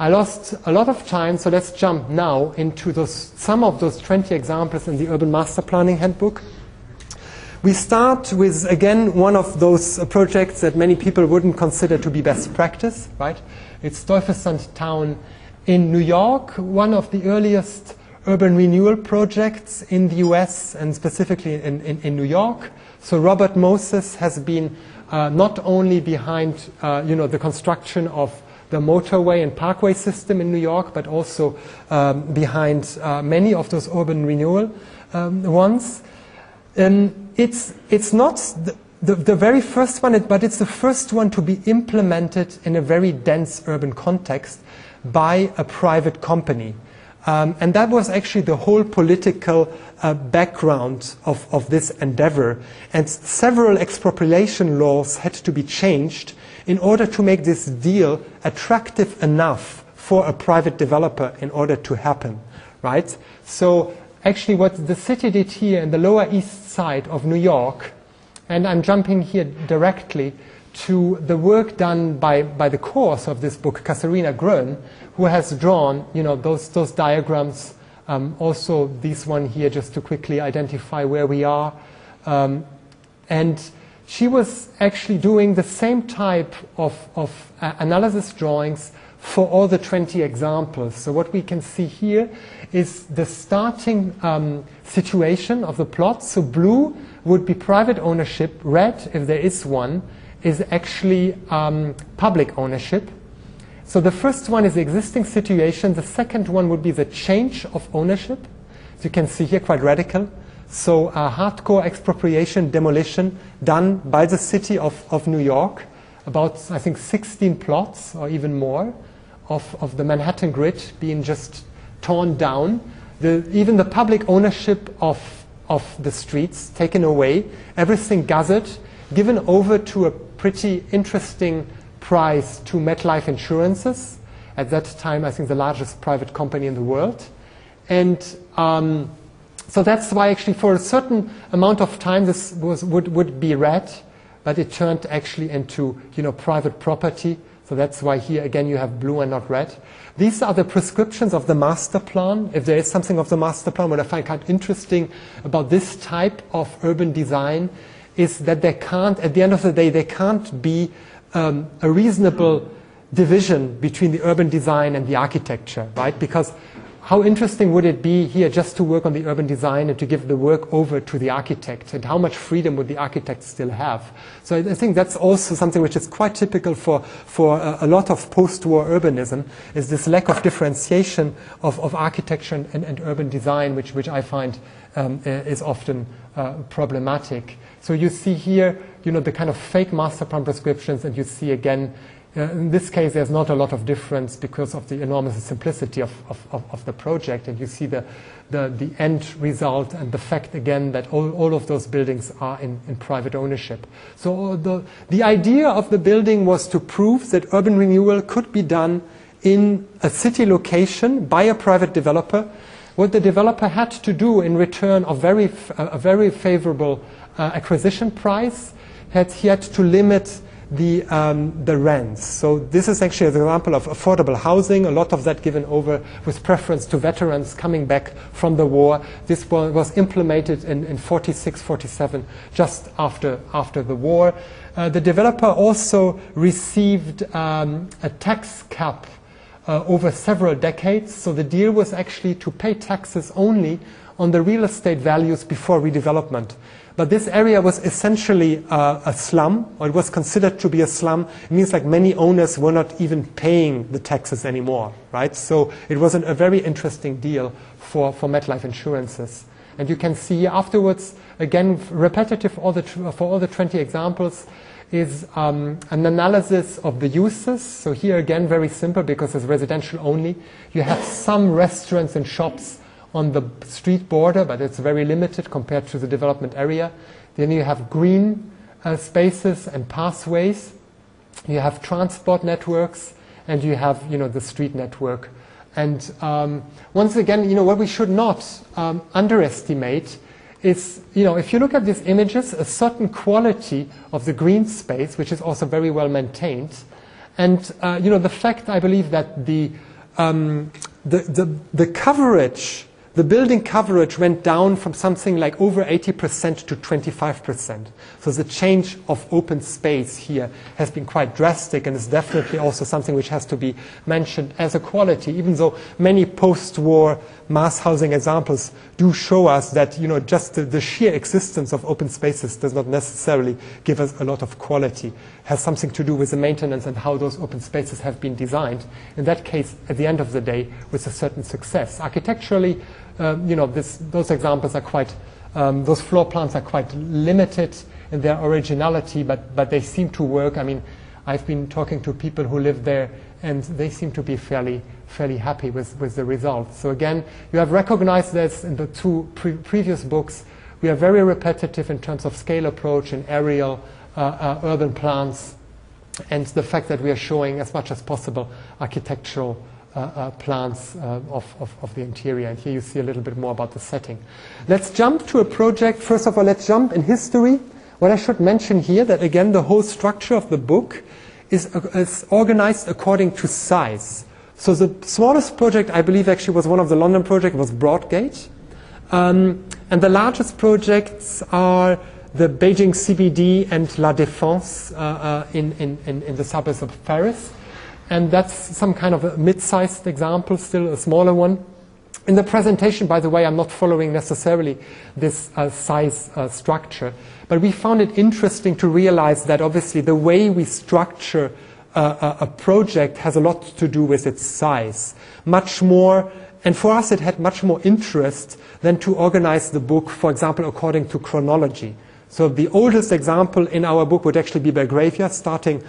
I lost a lot of time, so let's jump now into those, some of those 20 examples in the Urban Master Planning Handbook. We start with, again, one of those projects that many people wouldn't consider to be best practice, right? It's Stuyvesant Town in New York, one of the earliest urban renewal projects in the US and specifically in, in, in New York. So Robert Moses has been uh, not only behind uh, you know, the construction of the motorway and parkway system in New York, but also um, behind uh, many of those urban renewal um, ones. Um, it's, it's not the, the, the, very first one, but it's the first one to be implemented in a very dense urban context by a private company. Um, and that was actually the whole political uh, background of, of this endeavor. And several expropriation laws had to be changed in order to make this deal attractive enough for a private developer in order to happen, right? So actually what the city did here in the lower east side of New York, and I'm jumping here directly to the work done by, by the course of this book, Katharina Grön, who has drawn, you know, those, those diagrams, um, also this one here, just to quickly identify where we are. Um, and she was actually doing the same type of, of uh, analysis drawings for all the 20 examples. So what we can see here is the starting um, situation of the plot. So blue would be private ownership. Red, if there is one, is actually um, public ownership. So the first one is the existing situation. The second one would be the change of ownership. As you can see here, quite radical. So a hardcore expropriation, demolition done by the city of, of New York. About, I think, 16 plots or even more of, of the Manhattan grid being just torn down. The, even the public ownership of, of the streets taken away. Everything gathered, given over to a pretty interesting price to MetLife Insurances. At that time, I think the largest private company in the world. And um, so that's why actually for a certain amount of time this was, would, would be red, but it turned actually into you know, private property. So that's why here again you have blue and not red. These are the prescriptions of the master plan. If there is something of the master plan, what I find kind of interesting about this type of urban design is that there can't, at the end of the day, there can't be um, a reasonable division between the urban design and the architecture, right? Because how interesting would it be here just to work on the urban design and to give the work over to the architect? And how much freedom would the architect still have? So I think that's also something which is quite typical for, for a, lot of post-war urbanism, is this lack of differentiation of, of architecture and, and, urban design, which, which I find um, is often uh, problematic. So you see here, you know, the kind of fake master plan prescriptions, and you see again, uh, in this case, there's not a lot of difference because of the enormous simplicity of, of, of, the project, and you see the, the, the end result and the fact again that all, all of those buildings are in, in private ownership. So the, the idea of the building was to prove that urban renewal could be done in a city location by a private developer. What the developer had to do in return of very, a very favorable uh, acquisition price, had, he had to limit the, um, the rents. So this is actually an example of affordable housing, a lot of that given over with preference to veterans coming back from the war. This was, implemented in, in 46, 47, just after, after the war. Uh, the developer also received um, a tax cap uh, over several decades. So the deal was actually to pay taxes only on the real estate values before redevelopment. But this area was essentially a slum, or it was considered to be a slum. It means like many owners were not even paying the taxes anymore, right? So it was a very interesting deal for, for MetLife insurances. And you can see afterwards, again, repetitive all the, for all the 20 examples, is um, an analysis of the uses. So here again, very simple because it's residential only. You have some restaurants and shops on the street border, but it's very limited compared to the development area. Then you have green uh, spaces and pathways. You have transport networks, and you have you know the street network. And um, once again, you know what we should not um, underestimate is you know if you look at these images, a certain quality of the green space, which is also very well maintained, And uh, you know, the fact I believe that the, um, the, the, the coverage, the building coverage went down from something like over 80% to 25%. So the change of open space here has been quite drastic and is definitely also something which has to be mentioned as a quality, even though many post-war mass housing examples do show us that you know, just the, the sheer existence of open spaces does not necessarily give us a lot of quality. Has something to do with the maintenance and how those open spaces have been designed. In that case, at the end of the day, with a certain success. Architecturally, um, you know, this, those examples are quite, um, those floor plans are quite limited in their originality, but, but they seem to work. I mean, I've been talking to people who live there, and they seem to be fairly, fairly happy with, with the results. So again, you have recognized this in the two pre- previous books. We are very repetitive in terms of scale approach and aerial urban plans, and the fact that we are showing as much as possible architectural uh, uh, plans uh, of, of, of, the interior. And here you see a little bit more about the setting. Let's jump to a project. First of all, let's jump in history. What I should mention here that again the whole structure of the book is, uh, is organized according to size. So the smallest project I believe actually was one of the London projects was Broadgate. Um, and the largest projects are the Beijing CBD and La Défense uh, uh, in, in, in, the suburbs of Paris. And that's some kind of a mid-sized example, still a smaller one. In the presentation, by the way, I'm not following necessarily this uh, size uh, structure, but we found it interesting to realize that obviously the way we structure uh, a project has a lot to do with its size. Much more, and for us it had much more interest than to organize the book, for example, according to chronology. So the oldest example in our book would actually be Belgravia, starting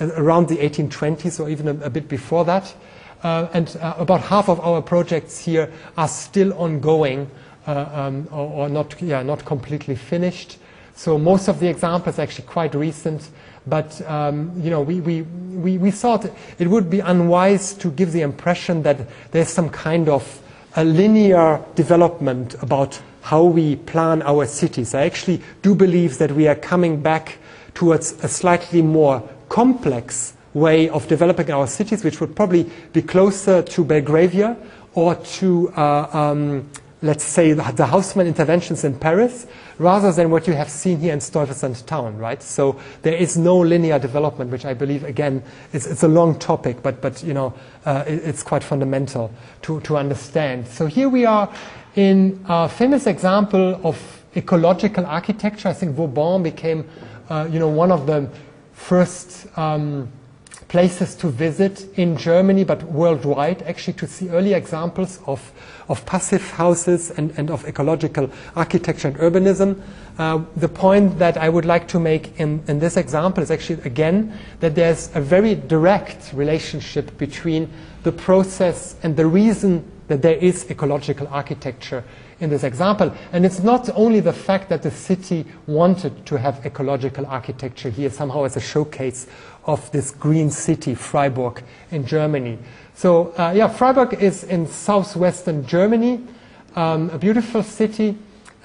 uh, around the 1820s or even a, a bit before that. Uh, and uh, about half of our projects here are still ongoing uh, um, or, or, not, yeah, not completely finished. So most of the examples actually quite recent. But um, you know, we, we, we, we, thought it would be unwise to give the impression that there's some kind of a linear development about how we plan our cities. I actually do believe that we are coming back towards a slightly more complex way of developing our cities, which would probably be closer to Belgravia or to, uh, um, let's say, the, the Haussmann interventions in Paris, rather than what you have seen here in Stuyvesant Town, right? So there is no linear development, which I believe, again, is, it's a long topic, but, but you know, uh, it, it's quite fundamental to, to understand. So here we are in a famous example of ecological architecture. I think Vauban became, uh, you know, one of the first um, places to visit in Germany, but worldwide, actually to see early examples of, of passive houses and, and of ecological architecture and urbanism. Uh, the point that I would like to make in, in this example is actually, again, that there's a very direct relationship between the process and the reason that there is ecological architecture in this example. And it's not only the fact that the city wanted to have ecological architecture here somehow as a showcase of this green city, Freiburg, in Germany. So, uh, yeah, Freiburg is in southwestern Germany, um, a beautiful city.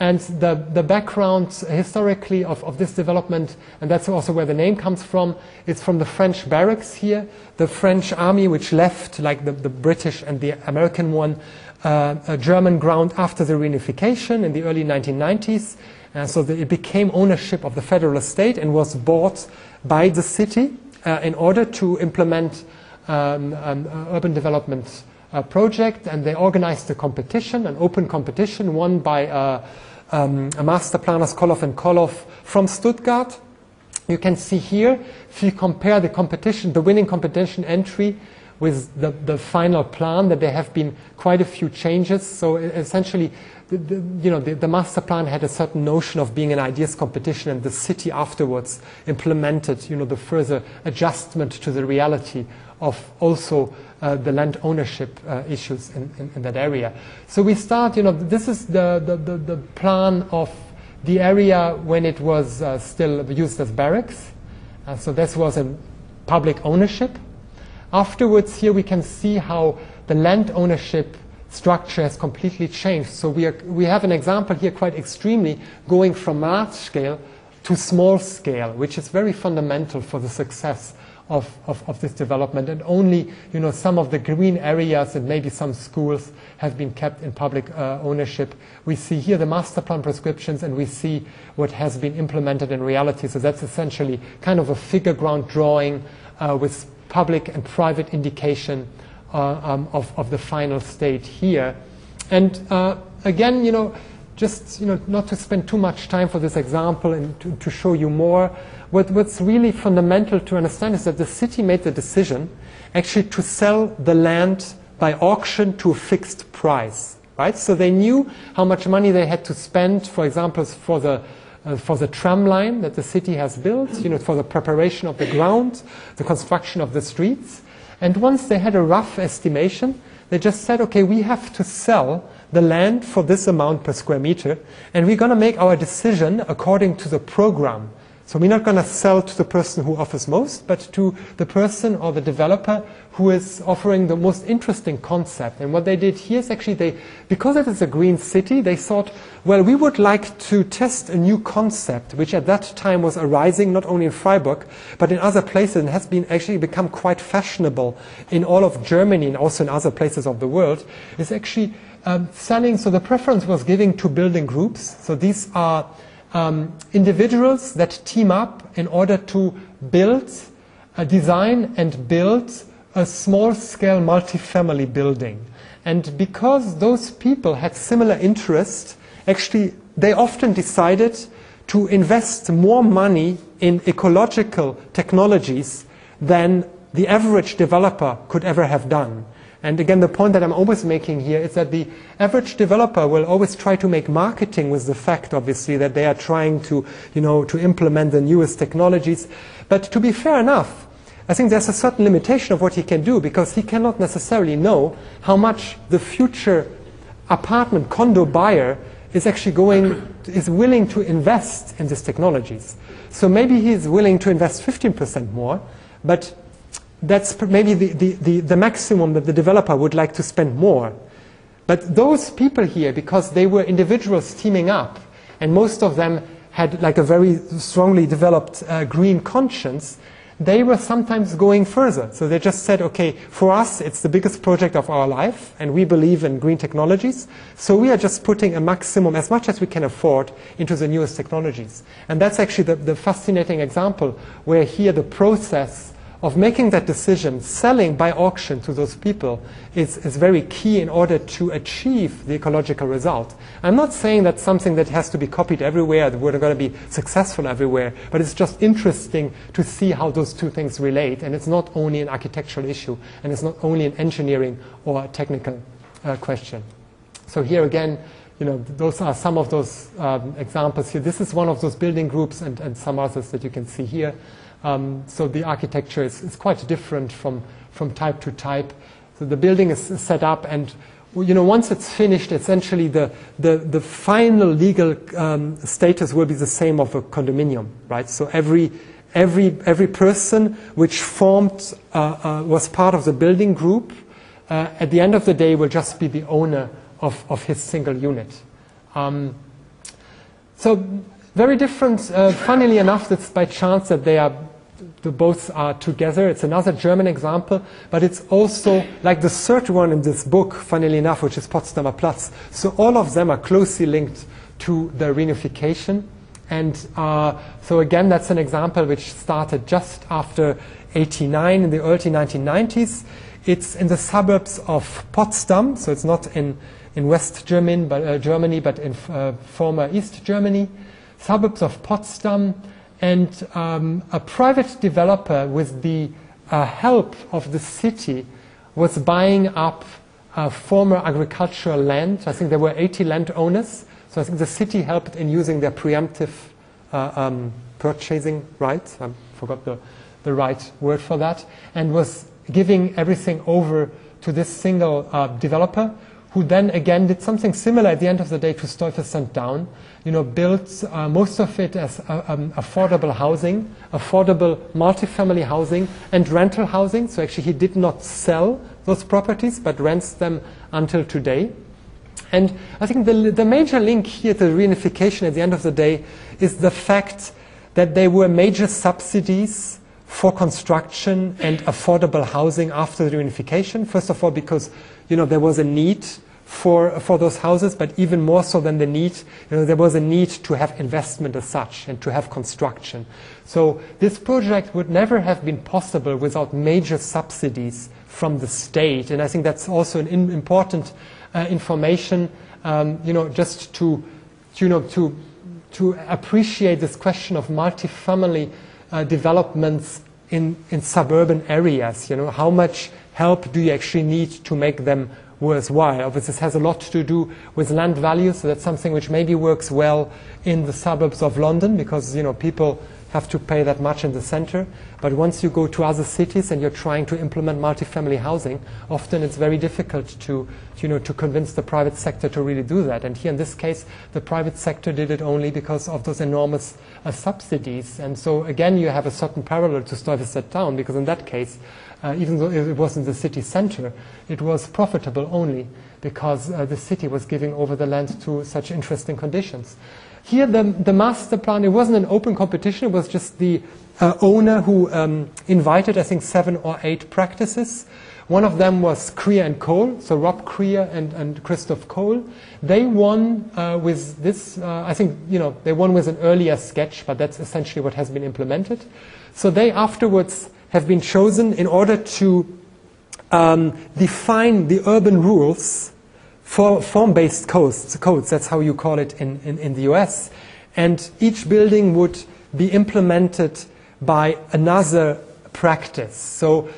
And the, the background historically of, of this development, and that's also where the name comes from, is from the French barracks here. The French army, which left, like the, the British and the American one, uh, German ground after the reunification in the early 1990s. Uh, so the, it became ownership of the federal estate and was bought by the city uh, in order to implement um, an urban development uh, project. And they organized a competition, an open competition, won by uh, um, a master planners, Kohlhoff and Kohlhoff, from Stuttgart. You can see here, if you compare the competition, the winning competition entry with the, the final plan, that there have been quite a few changes. So essentially, the, the, you know, the, the, master plan had a certain notion of being an ideas competition, and the city afterwards implemented, you know, the further adjustment to the reality of also uh, the land ownership uh, issues in, in, in, that area. So we start, you know, this is the, the, the, the plan of the area when it was uh, still used as barracks. Uh, so this was in public ownership. Afterwards, here we can see how the land ownership structure has completely changed. So we, are, we have an example here quite extremely going from large scale to small scale, which is very fundamental for the success of, of, of, this development, and only you know some of the green areas and maybe some schools have been kept in public uh, ownership. We see here the master plan prescriptions, and we see what has been implemented in reality. So that's essentially kind of a figure ground drawing uh, with public and private indication uh, um, of, of the final state here. And uh, again, you know, just you know, not to spend too much time for this example and to, to show you more, what, what's really fundamental to understand is that the city made the decision actually to sell the land by auction to a fixed price. Right? So they knew how much money they had to spend, for example, for the uh, for the tram line that the city has built, you know, for the preparation of the ground, the construction of the streets. And once they had a rough estimation, they just said, okay, we have to sell the land for this amount per square meter, and we're going to make our decision according to the program. So we're not going to sell to the person who offers most, but to the person or the developer who is offering the most interesting concept. And what they did here is actually they, because it is a green city, they thought, well, we would like to test a new concept, which at that time was arising not only in Freiburg, but in other places and has been actually become quite fashionable in all of Germany and also in other places of the world, is actually um, selling. So the preference was giving to building groups. So these are um, individuals that team up in order to build, uh, design and build a small scale multifamily building. And because those people had similar interests, actually, they often decided to invest more money in ecological technologies than the average developer could ever have done. And again, the point that I'm always making here is that the average developer will always try to make marketing with the fact, obviously, that they are trying to, you know, to implement the newest technologies. But to be fair enough, I think there's a certain limitation of what he can do because he cannot necessarily know how much the future apartment condo buyer is actually going, is willing to invest in these technologies. So maybe he's willing to invest 15% more, but that's maybe the, the, the, the, maximum that the developer would like to spend more. But those people here, because they were individuals teaming up, and most of them had like a very strongly developed uh, green conscience, they were sometimes going further. So they just said, okay, for us, it's the biggest project of our life, and we believe in green technologies. So we are just putting a maximum, as much as we can afford, into the newest technologies. And that's actually the, the fascinating example where here the process of making that decision, selling by auction to those people, is, is very key in order to achieve the ecological result. I'm not saying that's something that has to be copied everywhere, that we're going to be successful everywhere, but it's just interesting to see how those two things relate. And it's not only an architectural issue, and it's not only an engineering or technical uh, question. So here again, you know, those are some of those um, examples here. This is one of those building groups and, and some others that you can see here. Um, so the architecture is, is, quite different from, from type to type. So the building is set up and you know, once it's finished, essentially the, the, the final legal um, status will be the same of a condominium, right? So every, every, every person which formed, uh, uh, was part of the building group, uh, at the end of the day will just be the owner of, of his single unit. Um, so very different, uh, funnily enough, it's by chance that they are the both are together. It's another German example, but it's also like the third one in this book, funnily enough, which is Potsdamer Platz. So all of them are closely linked to the reunification. And uh, so again, that's an example which started just after 89 in the early 1990s. It's in the suburbs of Potsdam, so it's not in, in West German, but, uh, Germany, but in uh, former East Germany. Suburbs of Potsdam and um, a private developer, with the uh, help of the city, was buying up uh, former agricultural land. I think there were 80 landowners. So I think the city helped in using their preemptive uh, um, purchasing rights. I forgot the, the right word for that. And was giving everything over to this single uh, developer who then again did something similar at the end of the day to Stuyvesant Town, you know, built uh, most of it as uh, um, affordable housing, affordable multifamily housing, and rental housing. So actually, he did not sell those properties, but rents them until today. And I think the, the major link here to reunification at the end of the day is the fact that there were major subsidies for construction and affordable housing after the reunification. First of all, because you know there was a need for for those houses, but even more so than the need, you know, there was a need to have investment as such and to have construction. So this project would never have been possible without major subsidies from the state, and I think that's also an in, important uh, information. Um, you know, just to you know to to appreciate this question of multifamily uh, developments in, in suburban areas. You know, how much help do you actually need to make them worthwhile? Obviously, this has a lot to do with land value, so that's something which maybe works well in the suburbs of London because you know people have to pay that much in the center. But once you go to other cities and you're trying to implement multifamily housing, often it's very difficult to, you know, to convince the private sector to really do that. And here in this case, the private sector did it only because of those enormous uh, subsidies. And so again, you have a certain parallel to Stuyvesant Town because in that case, uh, even though it was in the city center, it was profitable only because uh, the city was giving over the land to such interesting conditions. Here, the, the master plan, it wasn't an open competition, it was just the uh, owner who um, invited, I think, seven or eight practices. One of them was Krier and Kohl, so Rob Krier and, and Christoph Kohl. They won uh, with this, uh, I think, you know, they won with an earlier sketch, but that's essentially what has been implemented. So they afterwards have been chosen in order to um, define the urban rules for form-based codes, codes, that's how you call it in, in, in the US. And each building would be implemented by another practice. So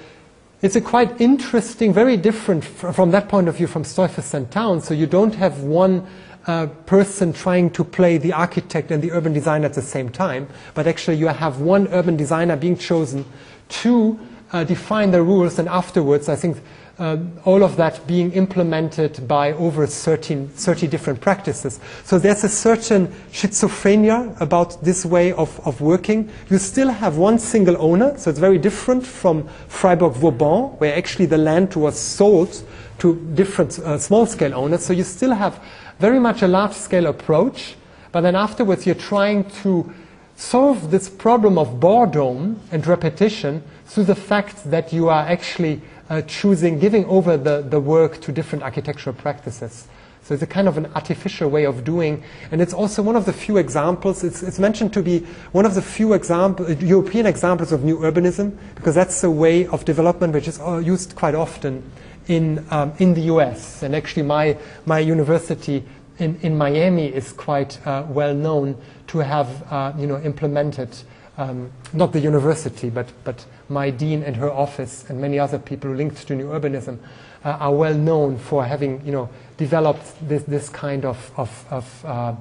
it's a quite interesting, very different from that point of view from Stuyvesant Town. So you don't have one uh, person trying to play the architect and the urban designer at the same time, but actually you have one urban designer being chosen to uh, define the rules, and afterwards, I think uh, all of that being implemented by over 13, 30 different practices. So there's a certain schizophrenia about this way of, of working. You still have one single owner, so it's very different from Freiburg-Vauban, where actually the land was sold to different uh, small-scale owners. So you still have very much a large-scale approach, but then afterwards you're trying to solve this problem of boredom and repetition through the fact that you are actually uh, choosing, giving over the, the work to different architectural practices. So it's a kind of an artificial way of doing, and it's also one of the few examples. It's, it's mentioned to be one of the few example, European examples of new urbanism, because that's a way of development which is uh, used quite often in um, in the U.S. And actually, my my university in, in Miami is quite uh, well known to have uh, you know implemented um, not the university, but, but my dean and her office and many other people linked to new urbanism uh, are well known for having you know, developed this, this kind of, of, of uh,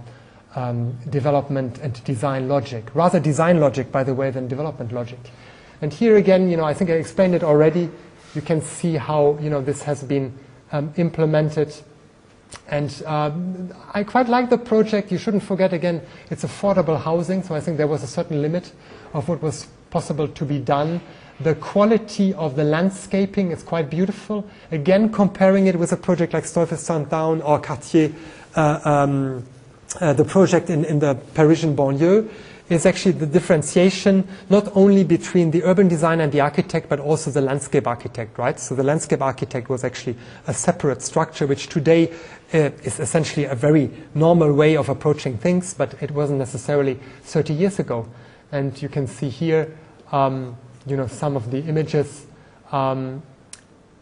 um, development and design logic. Rather design logic, by the way, than development logic. And here again, you know, I think I explained it already. You can see how you know, this has been um, implemented and um, I quite like the project. You shouldn't forget, again, it's affordable housing, so I think there was a certain limit of what was possible to be done. The quality of the landscaping is quite beautiful. Again, comparing it with a project like Stuyvesant Town or Cartier, uh, um, uh, the project in, in the Parisian banlieue, is actually the differentiation not only between the urban designer and the architect, but also the landscape architect, right? So the landscape architect was actually a separate structure, which today uh, is essentially a very normal way of approaching things, but it wasn't necessarily 30 years ago. And you can see here, um, you know, some of the images um,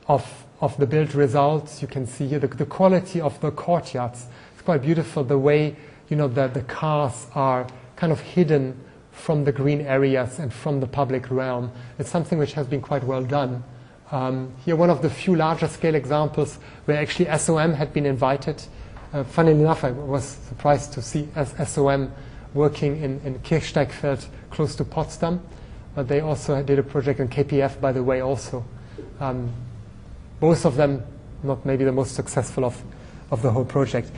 of, of the built results. You can see here the, the quality of the courtyards. It's quite beautiful the way, you know, the, the cars are kind of hidden from the green areas and from the public realm. It's something which has been quite well done. Um, here, one of the few larger scale examples where actually SOM had been invited. Uh, funnily enough, I was surprised to see SOM working in, in Kirchsteigfeld, close to Potsdam. But they also did a project in KPF, by the way, also. Um, both of them not maybe the most successful of, of the whole project.